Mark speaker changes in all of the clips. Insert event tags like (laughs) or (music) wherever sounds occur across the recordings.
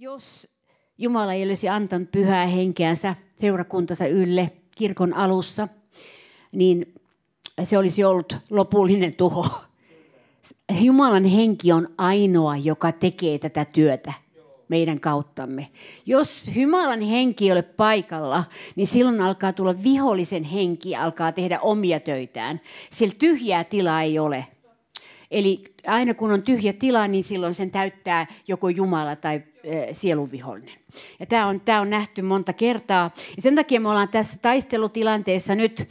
Speaker 1: Jos Jumala ei olisi antanut pyhää henkeänsä seurakuntansa ylle kirkon alussa, niin se olisi ollut lopullinen tuho. Jumalan henki on ainoa, joka tekee tätä työtä meidän kauttamme. Jos Jumalan henki ei ole paikalla, niin silloin alkaa tulla vihollisen henki, alkaa tehdä omia töitään. Sillä tyhjää tilaa ei ole. Eli aina kun on tyhjä tila, niin silloin sen täyttää joko Jumala tai sielunvihollinen. Ja tämä on, tämä on nähty monta kertaa. Ja sen takia me ollaan tässä taistelutilanteessa nyt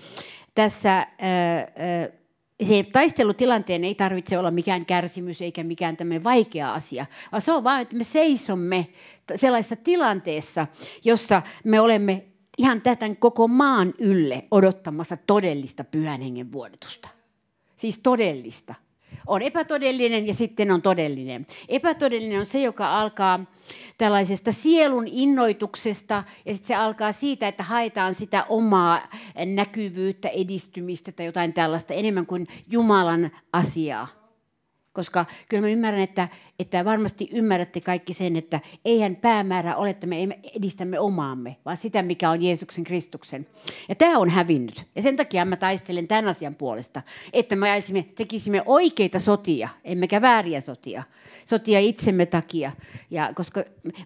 Speaker 1: tässä se taistelutilanteen ei tarvitse olla mikään kärsimys eikä mikään tämmöinen vaikea asia, vaan se on vain, että me seisomme sellaisessa tilanteessa, jossa me olemme ihan tätä koko maan ylle odottamassa todellista pyhän hengen vuodetusta. Siis todellista on epätodellinen ja sitten on todellinen. Epätodellinen on se, joka alkaa tällaisesta sielun innoituksesta ja sitten se alkaa siitä, että haetaan sitä omaa näkyvyyttä, edistymistä tai jotain tällaista enemmän kuin Jumalan asiaa. Koska kyllä mä ymmärrän, että, että varmasti ymmärrätte kaikki sen, että eihän päämäärä ole, että me edistämme omaamme, vaan sitä, mikä on Jeesuksen Kristuksen. Ja tämä on hävinnyt. Ja sen takia mä taistelen tämän asian puolesta, että me tekisimme oikeita sotia, emmekä vääriä sotia. Sotia itsemme takia. Ja koska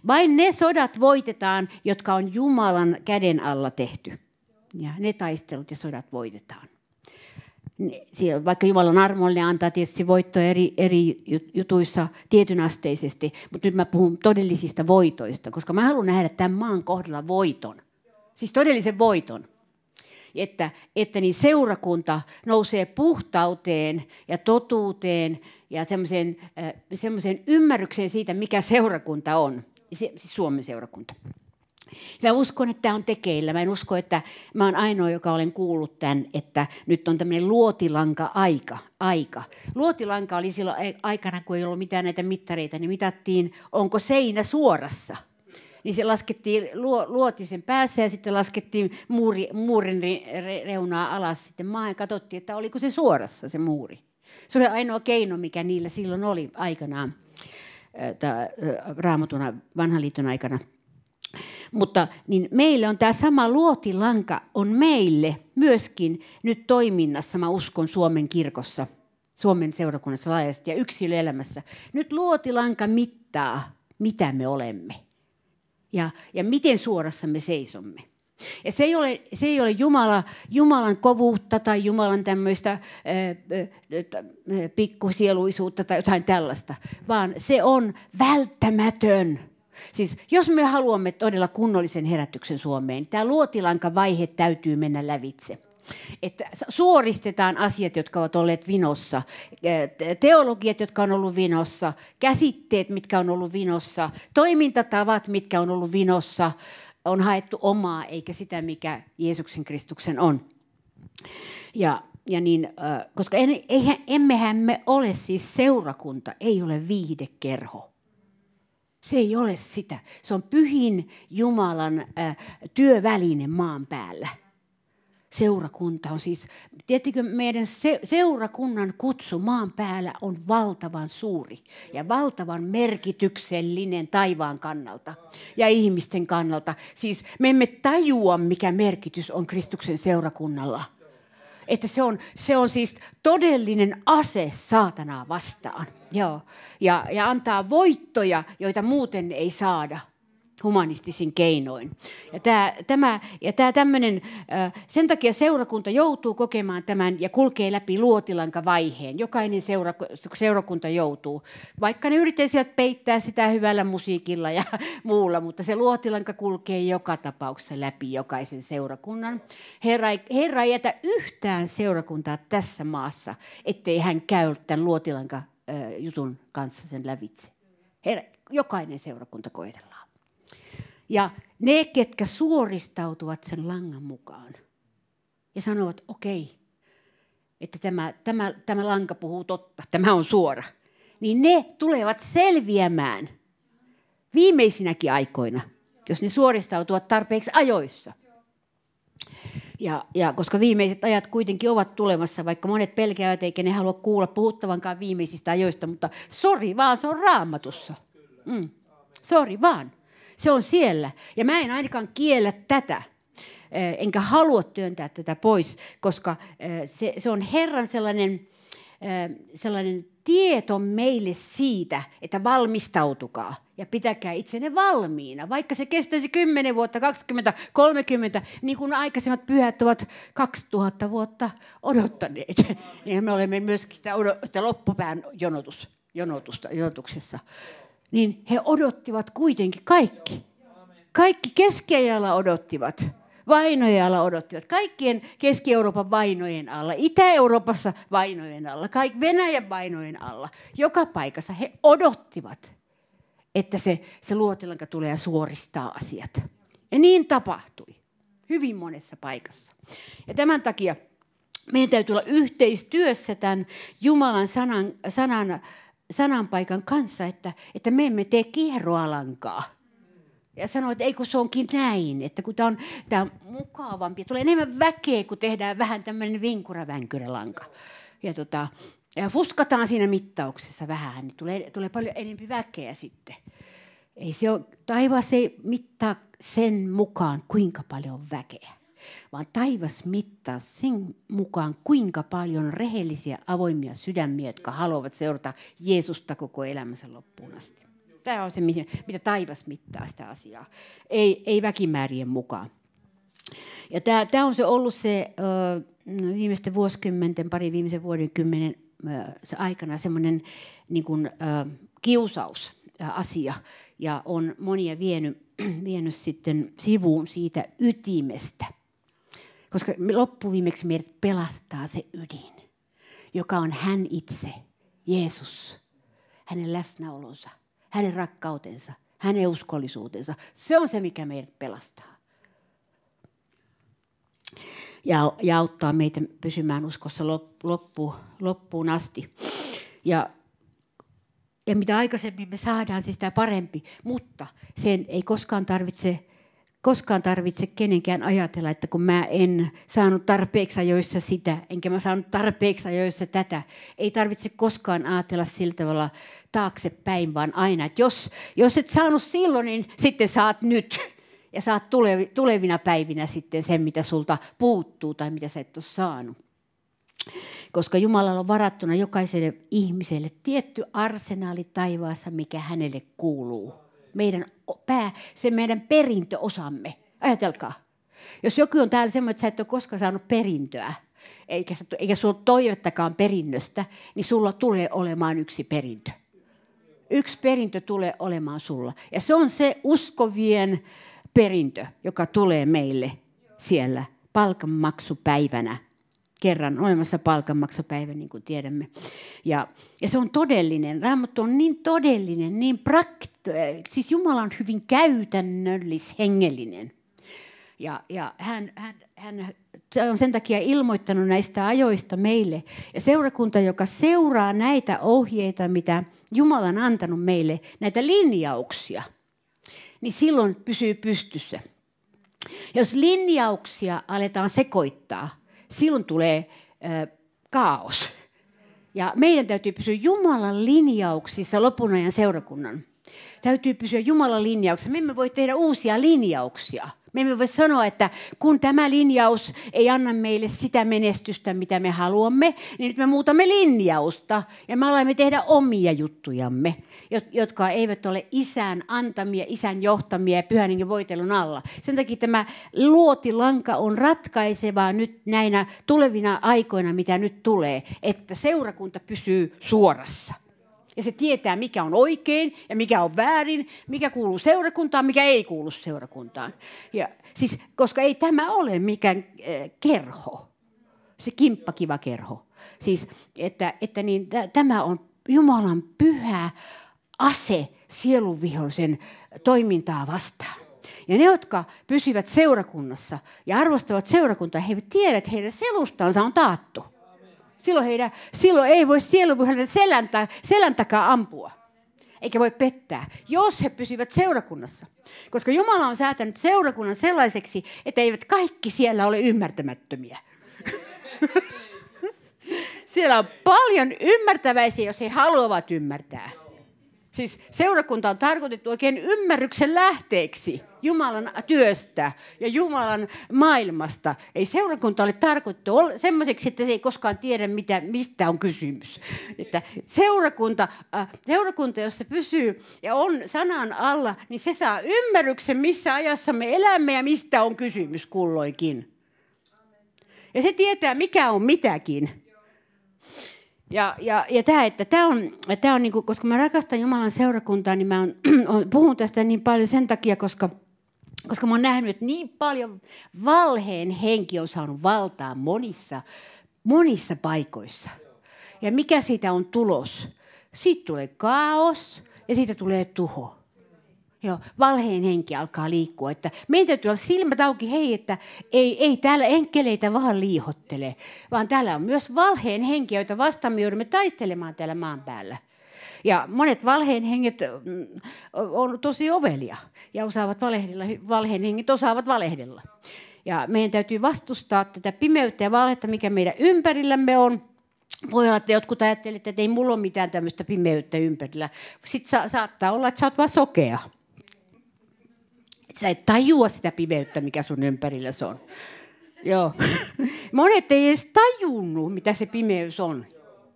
Speaker 1: vain ne sodat voitetaan, jotka on Jumalan käden alla tehty. Ja ne taistelut ja sodat voitetaan vaikka Jumalan armollinen antaa tietysti voittoja eri, eri jutuissa tietynasteisesti, mutta nyt mä puhun todellisista voitoista, koska mä haluan nähdä tämän maan kohdalla voiton. Siis todellisen voiton. Että, että niin seurakunta nousee puhtauteen ja totuuteen ja semmoiseen, äh, ymmärrykseen siitä, mikä seurakunta on. Siis Suomen seurakunta. Mä uskon, että tämä on tekeillä. Mä en usko, että mä oon ainoa, joka olen kuullut tämän, että nyt on tämmöinen luotilanka-aika. Aika. Luotilanka oli silloin aikana, kun ei ollut mitään näitä mittareita, niin mitattiin, onko seinä suorassa. Niin se laskettiin luotisen päässä ja sitten laskettiin muuri, muurin reunaa alas sitten maahan ja katsottiin, että oliko se suorassa se muuri. Se oli ainoa keino, mikä niillä silloin oli aikanaan, raamatuna vanhan liiton aikana. Mutta niin meille on tämä sama luotilanka on meille myöskin nyt toiminnassa, mä uskon Suomen kirkossa, Suomen seurakunnassa laajasti ja yksilöelämässä. Nyt luotilanka mittaa, mitä me olemme ja, ja miten suorassa me seisomme. Ja se ei ole, se ei ole Jumala, Jumalan kovuutta tai Jumalan tämmöistä pikkusieluisuutta tai jotain tällaista, vaan se on välttämätön Siis jos me haluamme todella kunnollisen herätyksen Suomeen, tämä luotilanka-vaihe täytyy mennä lävitse. Että suoristetaan asiat, jotka ovat olleet vinossa, teologiat, jotka on ollut vinossa, käsitteet, mitkä on ollut vinossa, toimintatavat, mitkä on ollut vinossa, on haettu omaa eikä sitä, mikä Jeesuksen Kristuksen on. Ja, ja niin, koska en, eihän, emmehän me ole siis seurakunta, ei ole viihdekerho. Se ei ole sitä. Se on pyhin Jumalan äh, työväline maan päällä. Seurakunta on siis, tiettikö meidän se, seurakunnan kutsu maan päällä on valtavan suuri ja valtavan merkityksellinen taivaan kannalta ja ihmisten kannalta. Siis me emme tajua, mikä merkitys on Kristuksen seurakunnalla – että se on, se on siis todellinen ase saatanaa vastaan. Joo. Ja, ja antaa voittoja, joita muuten ei saada humanistisin keinoin. Ja tämä, tämä, ja tämä tämmönen, sen takia seurakunta joutuu kokemaan tämän ja kulkee läpi luotilankavaiheen. Jokainen seura, seurakunta joutuu. Vaikka ne yrittäisivät peittää sitä hyvällä musiikilla ja (laughs) muulla, mutta se luotilanka kulkee joka tapauksessa läpi jokaisen seurakunnan. Herra ei, Herra ei jätä yhtään seurakuntaa tässä maassa, ettei hän käy tämän luotilanka jutun kanssa sen lävitse. Herra, jokainen seurakunta koetellaan. Ja ne, ketkä suoristautuvat sen langan mukaan ja sanovat, okei, että tämä, tämä, tämä lanka puhuu totta, tämä on suora, niin ne tulevat selviämään viimeisinäkin aikoina, jos ne suoristautuvat tarpeeksi ajoissa. Ja, ja koska viimeiset ajat kuitenkin ovat tulemassa, vaikka monet pelkäävät eikä ne halua kuulla puhuttavankaan viimeisistä ajoista, mutta sori vaan, se on raamatussa. Mm. Sori vaan. Se on siellä. Ja mä en ainakaan kiellä tätä. Enkä halua työntää tätä pois, koska se, se on Herran sellainen, sellainen tieto meille siitä, että valmistautukaa ja pitäkää itsenne valmiina. Vaikka se kestäisi 10 vuotta, 20, 30, niin kuin aikaisemmat pyhät ovat 2000 vuotta odottaneet. (laughs) Niin me olemme myöskin sitä, sitä loppupään jonotus, jonotusta, jonotuksessa. Niin he odottivat kuitenkin kaikki. Kaikki keskiajalla odottivat vainojen alla odottivat. Kaikkien Keski-Euroopan vainojen alla, Itä-Euroopassa vainojen alla, kaikki Venäjän vainojen alla. Joka paikassa he odottivat, että se, se luotilanka tulee ja suoristaa asiat. Ja niin tapahtui hyvin monessa paikassa. Ja tämän takia meidän täytyy olla yhteistyössä tämän Jumalan sanan, sanan, sanan paikan kanssa, että, että me emme tee kierroalankaa ja sanoi, että ei kun se onkin näin, että kun tämä on, tämä on mukavampi, tulee enemmän väkeä, kun tehdään vähän tämmöinen vinkura-vänkyrälanka. Ja, tota, ja fuskataan siinä mittauksessa vähän, niin tulee, tulee paljon enemmän väkeä sitten. Ei se ole, taivas ei mittaa sen mukaan, kuinka paljon on väkeä, vaan taivas mittaa sen mukaan, kuinka paljon rehellisiä, avoimia sydämiä, jotka haluavat seurata Jeesusta koko elämänsä loppuun asti. Tämä on se, mitä taivas mittaa sitä asiaa, ei, ei väkimäärien mukaan. Ja tämä, tämä on se ollut se ö, viimeisten vuosikymmenten, pari viimeisen vuodenkymmenen se aikana semmoinen niin kuin, kiusaus asia ja on monia vienyt, (clears throat) vienyt sitten sivuun siitä ytimestä. Koska loppuviimeksi meidät pelastaa se ydin, joka on hän itse, Jeesus, hänen läsnäolonsa hänen rakkautensa, hänen uskollisuutensa. Se on se, mikä meidät pelastaa. Ja, ja auttaa meitä pysymään uskossa loppu, loppuun asti. Ja, ja mitä aikaisemmin me saadaan, siis sitä parempi. Mutta sen ei koskaan tarvitse koskaan tarvitse kenenkään ajatella, että kun mä en saanut tarpeeksi ajoissa sitä, enkä mä saanut tarpeeksi ajoissa tätä. Ei tarvitse koskaan ajatella sillä tavalla taaksepäin, vaan aina, että jos, jos et saanut silloin, niin sitten saat nyt. Ja saat tulevina päivinä sitten sen, mitä sulta puuttuu tai mitä sä et ole saanut. Koska Jumalalla on varattuna jokaiselle ihmiselle tietty arsenaali taivaassa, mikä hänelle kuuluu meidän pää, se meidän perintöosamme. Ajatelkaa. Jos joku on täällä semmoinen, että sä et ole koskaan saanut perintöä, eikä, eikä sulla ole toivettakaan perinnöstä, niin sulla tulee olemaan yksi perintö. Yksi perintö tulee olemaan sulla. Ja se on se uskovien perintö, joka tulee meille siellä palkanmaksupäivänä kerran olemassa palkanmaksupäivä, niin kuin tiedämme. Ja, ja se on todellinen. Raamattu on niin todellinen, niin prakt... Siis Jumala on hyvin käytännöllishengellinen. Ja, ja hän, hän, hän on sen takia ilmoittanut näistä ajoista meille. Ja seurakunta, joka seuraa näitä ohjeita, mitä Jumala on antanut meille, näitä linjauksia, niin silloin pysyy pystyssä. Jos linjauksia aletaan sekoittaa, silloin tulee äh, kaos. Ja meidän täytyy pysyä Jumalan linjauksissa lopun ajan seurakunnan. Täytyy pysyä Jumalan linjauksissa. Me emme voi tehdä uusia linjauksia. Me emme voi sanoa, että kun tämä linjaus ei anna meille sitä menestystä, mitä me haluamme, niin nyt me muutamme linjausta ja me alamme tehdä omia juttujamme, jotka eivät ole isän antamia, isän johtamia ja pyhän voitelun alla. Sen takia tämä luotilanka on ratkaisevaa nyt näinä tulevina aikoina, mitä nyt tulee, että seurakunta pysyy suorassa. Ja se tietää, mikä on oikein ja mikä on väärin, mikä kuuluu seurakuntaan, mikä ei kuulu seurakuntaan. Ja, siis, koska ei tämä ole mikään äh, kerho, se kimppakiva kerho. Siis, että, että niin, t- tämä on Jumalan pyhä ase sielunvihollisen toimintaa vastaan. Ja ne, jotka pysyvät seurakunnassa ja arvostavat seurakuntaa, he eivät tiedä, että heidän selustansa on taattu. Silloin, heidän, silloin ei voi sielunvihollinen selän, selän takaa ampua. Eikä voi pettää, jos he pysyvät seurakunnassa. Koska Jumala on säätänyt seurakunnan sellaiseksi, että eivät kaikki siellä ole ymmärtämättömiä. (laughs) siellä on paljon ymmärtäväisiä, jos he haluavat ymmärtää. Siis seurakunta on tarkoitettu oikein ymmärryksen lähteeksi Jumalan työstä ja Jumalan maailmasta. Ei seurakunta ole tarkoitettu semmoiseksi, että se ei koskaan tiedä, mitä, mistä on kysymys. Että seurakunta, äh, seurakunta, jos se pysyy ja on sanan alla, niin se saa ymmärryksen, missä ajassa me elämme ja mistä on kysymys kulloinkin. Ja se tietää, mikä on mitäkin. Ja, ja, ja tämä, että tämä on, tämä on niin kuin, koska mä rakastan Jumalan seurakuntaa, niin mä on, (clears throat) puhun tästä niin paljon sen takia, koska, koska mä oon nähnyt, että niin paljon valheen henki on saanut valtaa monissa, monissa paikoissa. Ja mikä siitä on tulos? Siitä tulee kaos ja siitä tulee tuho. Joo, valheen henki alkaa liikkua. Että meidän täytyy olla silmät auki, hei, että ei, ei täällä enkeleitä vaan liihottele, vaan täällä on myös valheen henki, joita vastaan me joudumme taistelemaan täällä maan päällä. Ja monet valheen henget mm, on tosi ovelia ja osaavat valehdella, valheen henget osaavat valehdella. Ja meidän täytyy vastustaa tätä pimeyttä ja valhetta, mikä meidän ympärillämme on. Voi olla, että jotkut ajattelevat, että ei mulla ole mitään tämmöistä pimeyttä ympärillä. Sitten sa- saattaa olla, että sä oot vaan sokea sä et tajua sitä pimeyttä, mikä sun ympärillä on. Joo. (laughs) Monet ei edes tajunnut, mitä se pimeys on.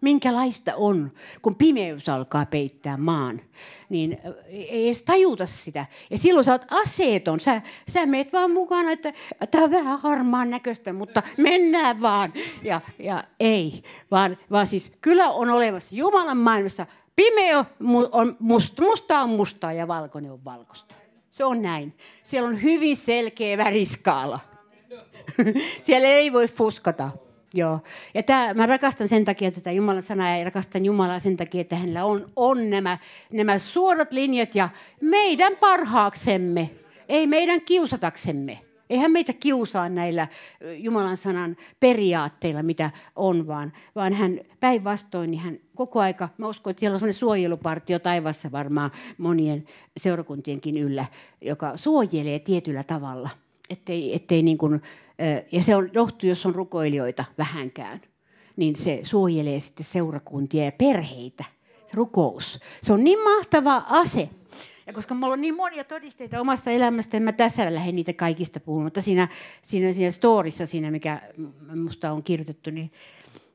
Speaker 1: Minkälaista on, kun pimeys alkaa peittää maan. Niin ei edes tajuta sitä. Ja silloin sä oot aseeton. Sä, sä meet vaan mukana, että tämä on vähän harmaan näköistä, mutta mennään vaan. Ja, ja ei, vaan, vaan siis kyllä on olemassa Jumalan maailmassa pimeä on musta, musta on mustaa ja valkoinen on valkoista. Se on näin. Siellä on hyvin selkeä väriskaala. (laughs) Siellä ei voi fuskata. Joo. Ja tämä, mä rakastan sen takia tätä Jumalan sanaa ja rakastan Jumalaa sen takia, että hänellä on, on nämä, nämä suorat linjat ja meidän parhaaksemme, ei meidän kiusataksemme. Eihän meitä kiusaa näillä Jumalan sanan periaatteilla, mitä on, vaan, vaan hän päinvastoin, niin hän koko aika, mä uskon, että siellä on sellainen suojelupartio taivassa varmaan monien seurakuntienkin yllä, joka suojelee tietyllä tavalla. Ettei, ettei niin kuin, ja se on johtu, jos on rukoilijoita vähänkään, niin se suojelee sitten seurakuntia ja perheitä. Rukous. Se on niin mahtava ase. Ja koska mulla on niin monia todisteita omasta elämästä, en mä tässä lähde niitä kaikista puhumaan, mutta siinä, siinä, siinä storissa, siinä mikä musta on kirjoitettu, niin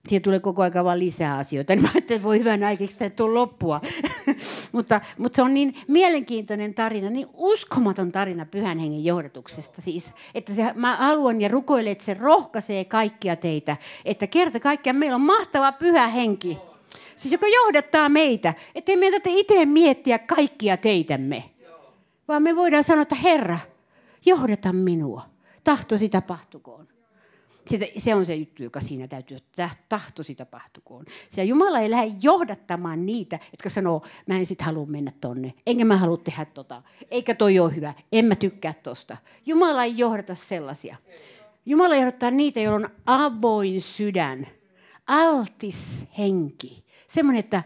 Speaker 1: siihen tulee koko ajan vaan lisää asioita. (laughs) Niin mä ajattelin, että voi hyvän aikeeksi sitä tuon loppua. (laughs) mutta, mutta se on niin mielenkiintoinen tarina, niin uskomaton tarina pyhän hengen johdatuksesta. Siis, että se, mä haluan ja rukoilen, että se rohkaisee kaikkia teitä. Että kerta kaikkiaan meillä on mahtava pyhä henki siis joka johdattaa meitä, ettei meidän tarvitse itse miettiä kaikkia teitämme. Vaan me voidaan sanoa, että Herra, johdata minua. Tahtosi tapahtukoon. Sitä, se on se juttu, joka siinä täytyy, että tahtosi tapahtukoon. Se Jumala ei lähde johdattamaan niitä, jotka sanoo, mä en sit halua mennä tonne, enkä mä halua tehdä tota, eikä toi ole hyvä, en mä tykkää tosta. Jumala ei johdata sellaisia. Jumala johdattaa niitä, joilla on avoin sydän, altis henki, Semmoinen, että,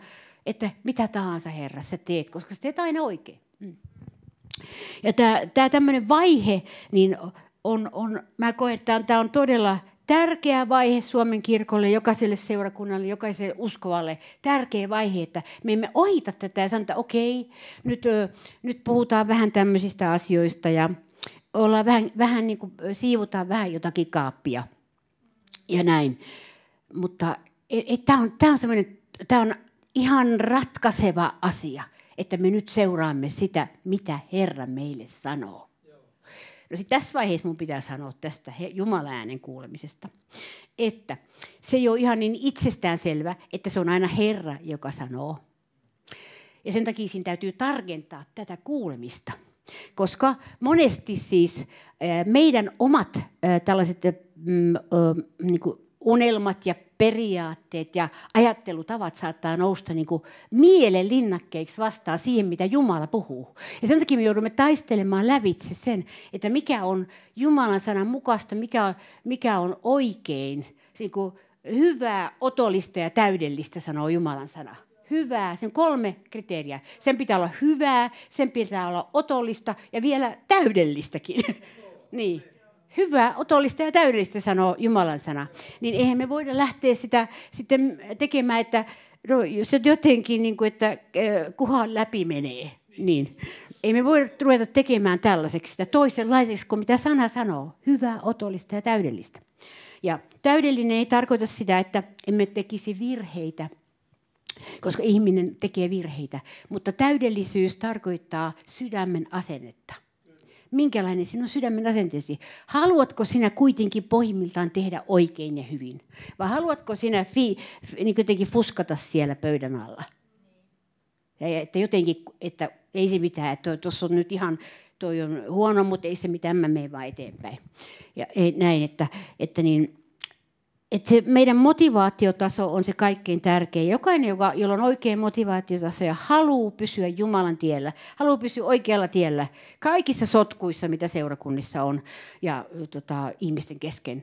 Speaker 1: että mitä tahansa Herra sä teet, koska sä teet aina oikein. Mm. Ja tämä tämmöinen vaihe, niin on, on, mä koen, että tämä on todella tärkeä vaihe Suomen kirkolle, jokaiselle seurakunnalle, jokaiselle uskovalle. Tärkeä vaihe, että me emme ohita tätä ja sanota, okei, nyt, nyt puhutaan vähän tämmöisistä asioista ja ollaan vähän, vähän niin kuin, siivutaan vähän jotakin kaappia ja näin. Mutta tämä on, tää on semmoinen tämä on ihan ratkaiseva asia, että me nyt seuraamme sitä, mitä Herra meille sanoo. No sitten tässä vaiheessa mun pitää sanoa tästä Jumaläänen kuulemisesta, että se ei ole ihan niin itsestään selvä, että se on aina Herra, joka sanoo. Ja sen takia siinä täytyy tarkentaa tätä kuulemista. Koska monesti siis meidän omat tällaiset mm, niin unelmat ja periaatteet ja ajattelutavat saattaa nousta niin kuin mielen linnakkeiksi vastaan siihen, mitä Jumala puhuu. Ja sen takia me joudumme taistelemaan lävitse sen, että mikä on Jumalan sanan mukaista, mikä on, mikä on oikein, niin kuin hyvää, otollista ja täydellistä, sanoo Jumalan sana hyvää, sen kolme kriteeriä. Sen pitää olla hyvää, sen pitää olla otollista ja vielä täydellistäkin. (laughs) niin hyvää, otollista ja täydellistä, sanoo Jumalan sana, niin eihän me voida lähteä sitä sitten tekemään, että No se jotenkin, niin kuin, että kuhan läpi menee. Niin. Ei me voi ruveta tekemään tällaiseksi sitä toisenlaiseksi kuin mitä sana sanoo. Hyvää, otollista ja täydellistä. Ja täydellinen ei tarkoita sitä, että emme tekisi virheitä, koska ihminen tekee virheitä. Mutta täydellisyys tarkoittaa sydämen asennetta. Minkälainen sinun sydämen asenteesi? Haluatko sinä kuitenkin pohjimmiltaan tehdä oikein ja hyvin? Vai haluatko sinä fi, niin jotenkin fuskata siellä pöydän alla? Ja että jotenkin, että ei se mitään, että tuossa on nyt ihan, toi on huono, mutta ei se mitään, mä menen vaan eteenpäin. Ja näin, että, että niin, että se meidän motivaatiotaso on se kaikkein tärkein. Jokainen, joka, jolla on oikein motivaatiotaso ja haluaa pysyä Jumalan tiellä, haluaa pysyä oikealla tiellä kaikissa sotkuissa, mitä seurakunnissa on ja tota, ihmisten kesken.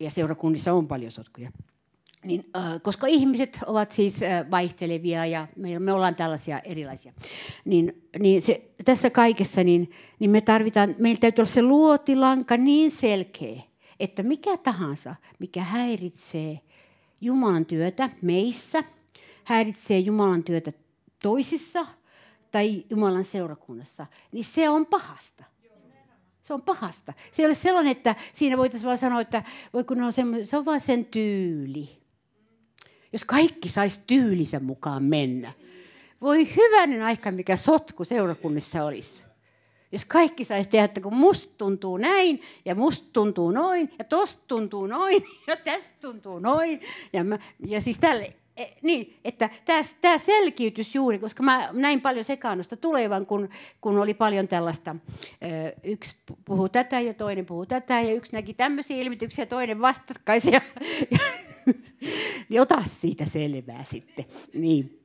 Speaker 1: Ja seurakunnissa on paljon sotkuja. Niin, äh, koska ihmiset ovat siis äh, vaihtelevia ja me, me ollaan tällaisia erilaisia, niin, niin se, tässä kaikessa niin, niin me tarvitaan, meillä täytyy olla se luotilanka niin selkeä, että mikä tahansa, mikä häiritsee Jumalan työtä meissä, häiritsee Jumalan työtä toisissa tai Jumalan seurakunnassa, niin se on pahasta. Se on pahasta. Se ei ole sellainen, että siinä voitaisiin vaan sanoa, että voi kun on se on vaan sen tyyli. Jos kaikki saisi tyylisen mukaan mennä. Voi hyvänen aika, mikä sotku seurakunnissa olisi. Jos kaikki saisi tehdä, että kun musta tuntuu näin, ja musta tuntuu noin, ja tosta tuntuu noin, (laughs) ja tästä tuntuu noin. Ja, mä, ja siis tälle, e, niin, että tämä selkiytys juuri, koska mä näin paljon sekaannusta tulevan, kun, kun oli paljon tällaista, yksi puhuu tätä ja toinen puhuu tätä, ja yksi näki tämmöisiä ilmityksiä ja toinen vastakkaisia. (laughs) niin ota siitä selvää sitten. Niin.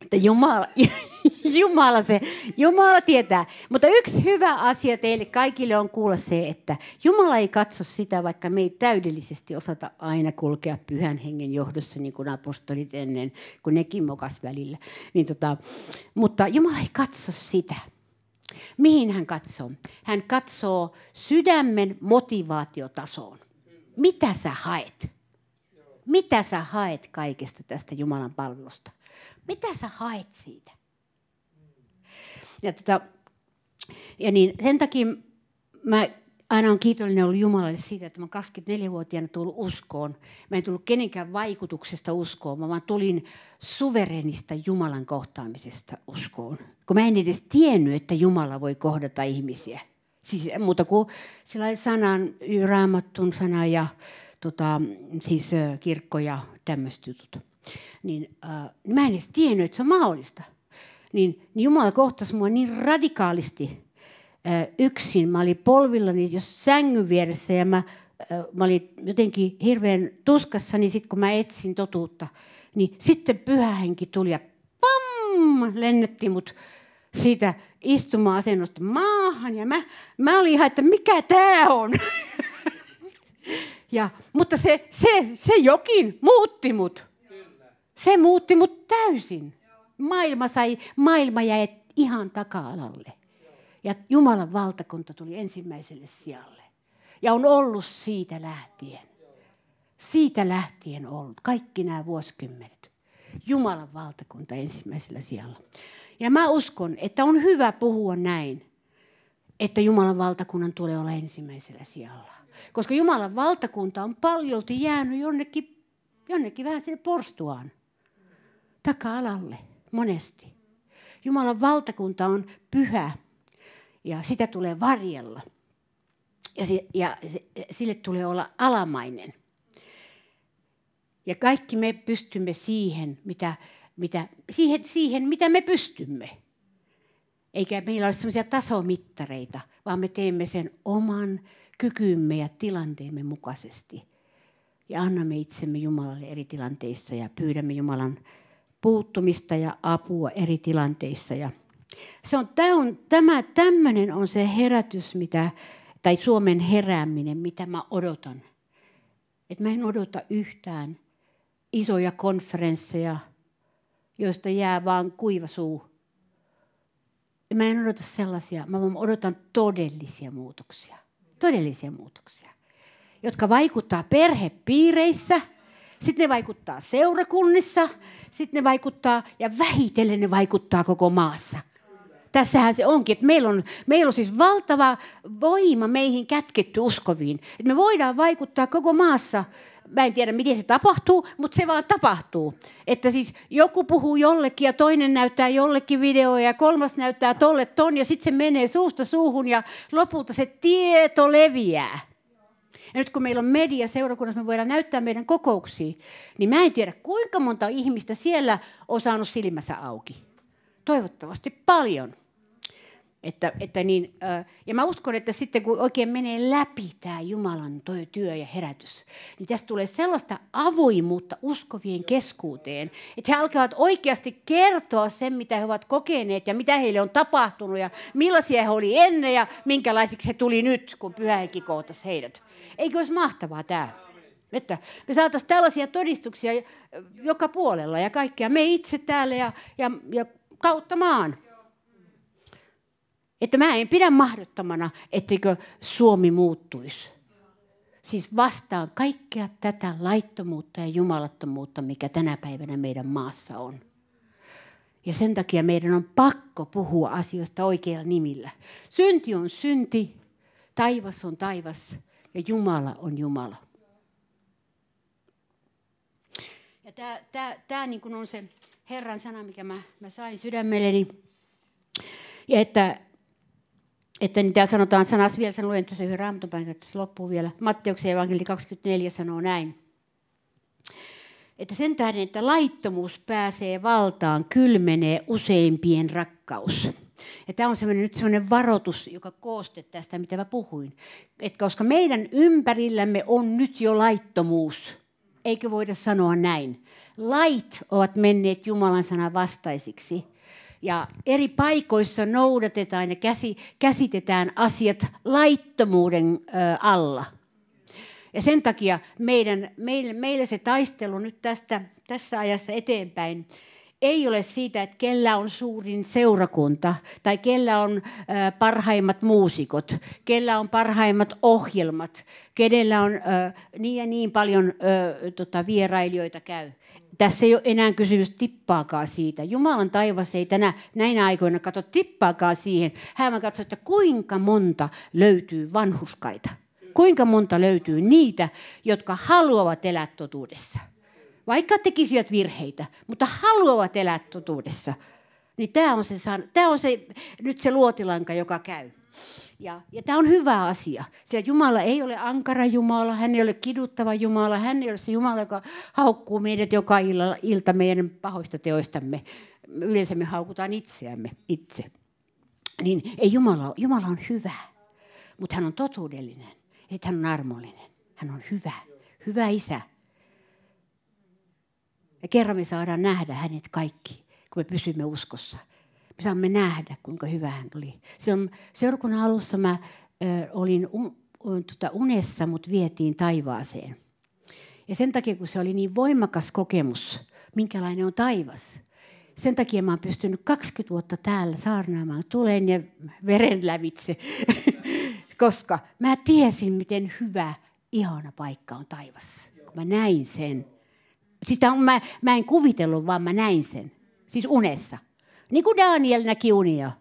Speaker 1: Että Jumala, (laughs) Jumala, se, Jumala tietää. Mutta yksi hyvä asia teille kaikille on kuulla se, että Jumala ei katso sitä, vaikka me ei täydellisesti osata aina kulkea pyhän hengen johdossa, niin kuin apostolit ennen, kun nekin mokas välillä. Niin tota, mutta Jumala ei katso sitä. Mihin hän katsoo? Hän katsoo sydämen motivaatiotasoon. Mitä sä haet? Mitä sä haet kaikesta tästä Jumalan palvelusta? Mitä sä haet siitä? Ja, tota, ja niin sen takia mä aina olen kiitollinen ollut Jumalalle siitä, että mä 24-vuotiaana tullut uskoon. Mä en tullut kenenkään vaikutuksesta uskoon, vaan tulin suverenista Jumalan kohtaamisesta uskoon. Kun mä en edes tiennyt, että Jumala voi kohdata ihmisiä. Siis muuta kuin sillä sanan, raamattun sana ja tota, siis kirkko ja tämmöiset jutut. Niin, äh, niin mä en edes tiennyt, että se on mahdollista. Niin, niin Jumala kohtasi mua niin radikaalisti äh, yksin. Mä olin polvillani jos sängyn vieressä ja mä, äh, mä olin jotenkin hirveän tuskassa, niin sitten kun mä etsin totuutta, niin sitten pyhähenki tuli ja pam, lennetti mut siitä istuma-asennosta maahan. Ja mä, mä olin ihan, että mikä tämä on? (laughs) Ja, mutta se, se, se jokin muutti mut. Se muutti mut täysin. Maailma, sai, maailma jäi ihan taka-alalle. Ja Jumalan valtakunta tuli ensimmäiselle sijalle. Ja on ollut siitä lähtien. Siitä lähtien ollut. Kaikki nämä vuosikymmenet. Jumalan valtakunta ensimmäisellä sijalla. Ja mä uskon, että on hyvä puhua näin että Jumalan valtakunnan tulee olla ensimmäisellä sijalla. Koska Jumalan valtakunta on paljolti jäänyt jonnekin, jonnekin vähän sinne porstuaan. Taka-alalle, monesti. Jumalan valtakunta on pyhä ja sitä tulee varjella. Ja, se, ja se, sille tulee olla alamainen. Ja kaikki me pystymme siihen, mitä, mitä, siihen, siihen, mitä me pystymme. Eikä meillä ole sellaisia tasomittareita, vaan me teemme sen oman kykymme ja tilanteemme mukaisesti. Ja annamme itsemme Jumalalle eri tilanteissa ja pyydämme Jumalan puuttumista ja apua eri tilanteissa. Ja se on, tämä, on, tämä tämmöinen on se herätys, mitä, tai Suomen herääminen, mitä mä odotan. Et mä en odota yhtään isoja konferensseja, joista jää vaan kuiva suu Mä en odota sellaisia, mä odotan todellisia muutoksia. Todellisia muutoksia, jotka vaikuttaa perhepiireissä, sitten ne vaikuttaa seurakunnissa, sitten ne vaikuttaa, ja vähitellen ne vaikuttaa koko maassa. Tässähän se onkin, että meillä on, meillä on siis valtava voima meihin kätketty uskoviin. Että me voidaan vaikuttaa koko maassa mä en tiedä miten se tapahtuu, mutta se vaan tapahtuu. Että siis joku puhuu jollekin ja toinen näyttää jollekin videoja ja kolmas näyttää tolle ton ja sitten se menee suusta suuhun ja lopulta se tieto leviää. Ja nyt kun meillä on media seurakunnassa, me voidaan näyttää meidän kokouksia, niin mä en tiedä kuinka monta ihmistä siellä on saanut silmässä auki. Toivottavasti paljon. Että, että niin, ja mä uskon, että sitten kun oikein menee läpi tämä Jumalan työ ja herätys, niin tästä tulee sellaista avoimuutta uskovien keskuuteen, että he alkavat oikeasti kertoa sen, mitä he ovat kokeneet ja mitä heille on tapahtunut ja millaisia he oli ennen ja minkälaisiksi he tuli nyt, kun pyhähenki kohtasi heidät. Eikö olisi mahtavaa tämä? Että me saataisiin tällaisia todistuksia joka puolella ja kaikkea. Me itse täällä ja, ja, ja kautta maan. Että mä en pidä mahdottomana, etteikö Suomi muuttuisi. Siis vastaan kaikkea tätä laittomuutta ja jumalattomuutta, mikä tänä päivänä meidän maassa on. Ja sen takia meidän on pakko puhua asioista oikeilla nimillä. Synti on synti, taivas on taivas ja Jumala on Jumala. Ja tämä, tämä, tämä niin on se Herran sana, mikä mä, mä sain sydämelleni. Ja että että täällä sanotaan sanas vielä, sen luen tässä yhden raamatun että se loppuu vielä. Matteuksen evankeli 24 sanoo näin. Että sen tähden, että laittomuus pääsee valtaan, kylmenee useimpien rakkaus. Ja tämä on sellainen, nyt sellainen varoitus, joka kooste tästä, mitä mä puhuin. Et koska meidän ympärillämme on nyt jo laittomuus, eikö voida sanoa näin? Lait ovat menneet Jumalan sanan vastaisiksi ja eri paikoissa noudatetaan ja käsi, käsitetään asiat laittomuuden ö, alla. Ja sen takia meidän, meille, meille se taistelu nyt tästä, tässä ajassa eteenpäin ei ole siitä, että kellä on suurin seurakunta tai kellä on äh, parhaimmat muusikot, kellä on parhaimmat ohjelmat, kenellä on äh, niin ja niin paljon äh, tota, vierailijoita käy tässä ei ole enää kysymys tippaakaan siitä. Jumalan taivas ei tänä, näinä aikoina katso tippaakaan siihen. Hän katsoo, että kuinka monta löytyy vanhuskaita. Kuinka monta löytyy niitä, jotka haluavat elää totuudessa. Vaikka tekisivät virheitä, mutta haluavat elää totuudessa. Niin tämä on se, tämä on se nyt se luotilanka, joka käy. Ja, ja tämä on hyvä asia, sillä Jumala ei ole ankara Jumala, hän ei ole kiduttava Jumala, hän ei ole se Jumala, joka haukkuu meidät joka ilta, meidän pahoista teoistamme. Yleensä me haukutaan itseämme itse. Niin ei Jumala, Jumala on hyvä, mutta hän on totuudellinen ja sitten hän on armollinen. Hän on hyvä, hyvä isä. Ja kerran me saadaan nähdä hänet kaikki, kun me pysymme uskossa saamme nähdä, kuinka hyvä hän oli. on seurakunnan alussa mä ö, olin un, un, tota unessa, mut vietiin taivaaseen. Ja sen takia, kun se oli niin voimakas kokemus, minkälainen on taivas, sen takia mä oon pystynyt 20 vuotta täällä saarnaamaan tulen ja veren lävitse, (laughs) koska mä tiesin, miten hyvä, ihana paikka on taivas. Kun mä näin sen. Sitä on, mä, mä en kuvitellut, vaan mä näin sen. Siis unessa. Niin kuin Daniel näki unia.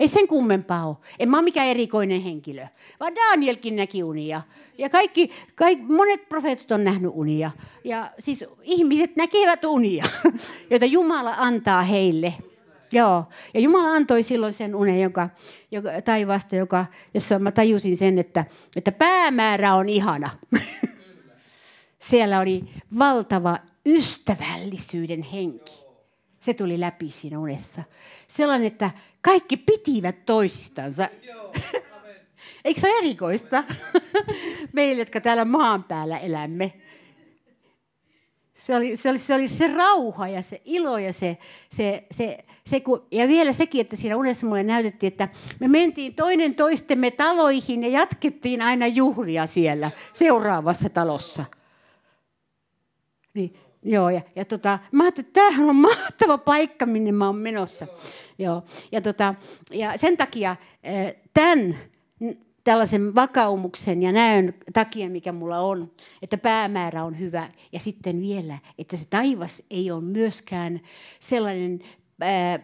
Speaker 1: Ei sen kummempaa ole. En mä ole mikään erikoinen henkilö, vaan Danielkin näki unia. Ja kaikki, kaikki, monet profeetat on nähnyt unia. Ja siis ihmiset näkevät unia, (laughs) joita Jumala antaa heille. Joo. Ja Jumala antoi silloin sen unen joka, joka, taivaasta, joka, jossa mä tajusin sen, että, että päämäärä on ihana. (laughs) Siellä oli valtava ystävällisyyden henki. Se tuli läpi siinä unessa. Sellainen, että kaikki pitivät toisistansa. Eikö se ole erikoista? (laughs) Meille, jotka täällä maan päällä elämme. Se oli, se oli, se oli se rauha ja se ilo ja se, se, se, se kun, ja vielä sekin, että siinä unessa mulle näytettiin, että me mentiin toinen toistemme taloihin ja jatkettiin aina juhlia siellä seuraavassa talossa. Niin Joo, ja, ja tota, mä ajattelin, että tämähän on mahtava paikka, minne mä oon menossa. Joo. Ja, tota, ja sen takia tämän, tällaisen vakaumuksen ja näön takia, mikä mulla on, että päämäärä on hyvä. Ja sitten vielä, että se taivas ei ole myöskään sellainen... Ää,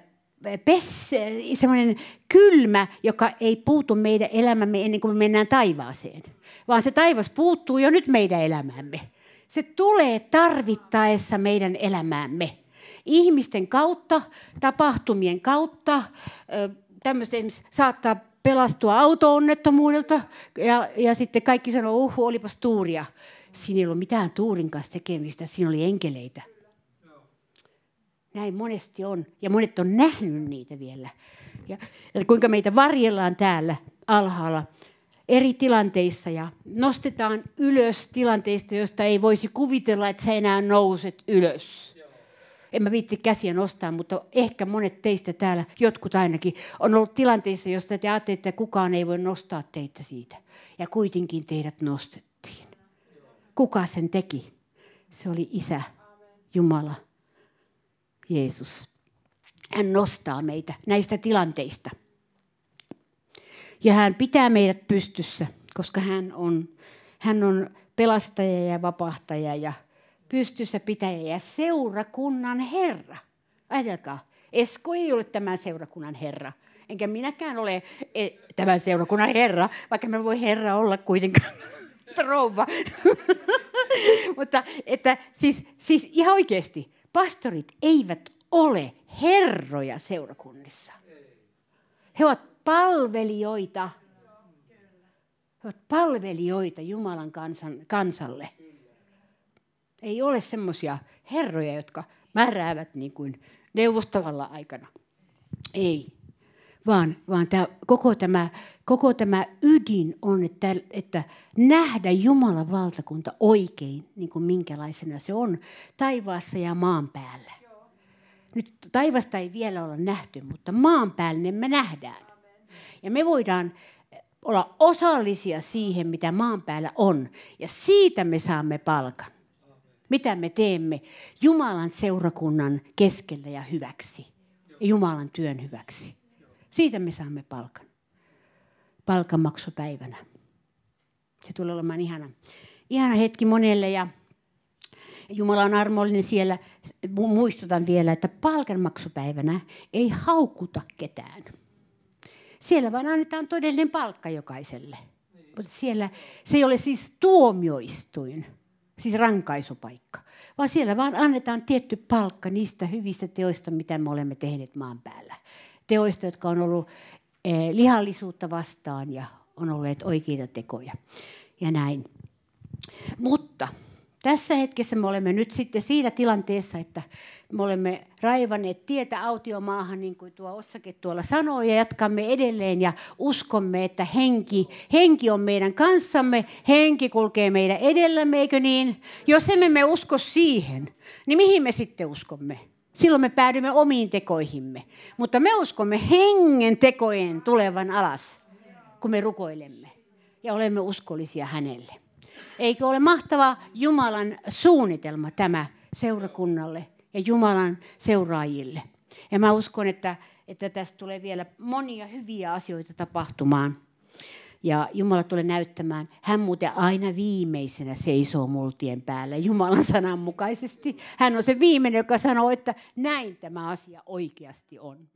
Speaker 1: semmoinen kylmä, joka ei puutu meidän elämämme ennen kuin me mennään taivaaseen. Vaan se taivas puuttuu jo nyt meidän elämäämme. Se tulee tarvittaessa meidän elämäämme. Ihmisten kautta, tapahtumien kautta, tämmöistä saattaa pelastua auto-onnettomuudelta ja, ja sitten kaikki sanoo, uhu, olipas tuuria. Siinä ei ollut mitään tuurin kanssa tekemistä, siinä oli enkeleitä. Näin monesti on, ja monet on nähnyt niitä vielä. Ja, ja kuinka meitä varjellaan täällä alhaalla eri tilanteissa ja nostetaan ylös tilanteista, joista ei voisi kuvitella, että sä enää nouset ylös. En mä viitti käsiä nostaa, mutta ehkä monet teistä täällä, jotkut ainakin, on ollut tilanteissa, josta te ajattelette, että kukaan ei voi nostaa teitä siitä. Ja kuitenkin teidät nostettiin. Kuka sen teki? Se oli Isä, Jumala, Jeesus. Hän nostaa meitä näistä tilanteista. Ja hän pitää meidät pystyssä, koska hän on, hän on pelastaja ja vapahtaja ja pystyssä pitäjä ja seurakunnan herra. Ajatelkaa, Esko ei ole tämän seurakunnan herra. Enkä minäkään ole e, tämän seurakunnan herra, vaikka mä voi herra olla kuitenkaan (laughs) rouva. (laughs) Mutta että siis, siis ihan oikeasti, pastorit eivät ole herroja seurakunnissa. He ovat palvelijoita. He ovat palvelijoita Jumalan kansan, kansalle. Ei ole semmoisia herroja, jotka määräävät niin kuin neuvostavalla aikana. Ei. Vaan, vaan tämä, koko, tämä, koko tämä ydin on, että, että nähdä Jumalan valtakunta oikein, niin kuin minkälaisena se on taivaassa ja maan päällä. Nyt taivasta ei vielä olla nähty, mutta maan päälle me nähdään. Ja me voidaan olla osallisia siihen, mitä maan päällä on. Ja siitä me saamme palkan. Mitä me teemme Jumalan seurakunnan keskellä ja hyväksi. Ja Jumalan työn hyväksi. Siitä me saamme palkan. Palkanmaksupäivänä. Se tulee olemaan ihana, ihana hetki monelle ja Jumala on armollinen siellä. Muistutan vielä, että palkanmaksupäivänä ei haukuta ketään. Siellä vaan annetaan todellinen palkka jokaiselle. Mutta siellä se ei ole siis tuomioistuin, siis rankaisupaikka, vaan siellä vaan annetaan tietty palkka niistä hyvistä teoista, mitä me olemme tehneet maan päällä. Teoista, jotka on ollut eh, lihallisuutta vastaan ja on olleet oikeita tekoja. Ja näin. Mutta tässä hetkessä me olemme nyt sitten siinä tilanteessa, että me olemme raivanneet tietä autiomaahan, niin kuin tuo otsake tuolla sanoo, ja jatkamme edelleen ja uskomme, että henki, henki on meidän kanssamme, henki kulkee meidän edellämme, eikö niin? Jos emme me usko siihen, niin mihin me sitten uskomme? Silloin me päädymme omiin tekoihimme. Mutta me uskomme hengen tekojen tulevan alas, kun me rukoilemme ja olemme uskollisia hänelle. Eikö ole mahtava Jumalan suunnitelma tämä seurakunnalle ja Jumalan seuraajille? Ja mä uskon, että, että tästä tulee vielä monia hyviä asioita tapahtumaan. Ja Jumala tulee näyttämään, hän muuten aina viimeisenä seisoo multien päällä Jumalan sanan mukaisesti. Hän on se viimeinen, joka sanoo, että näin tämä asia oikeasti on.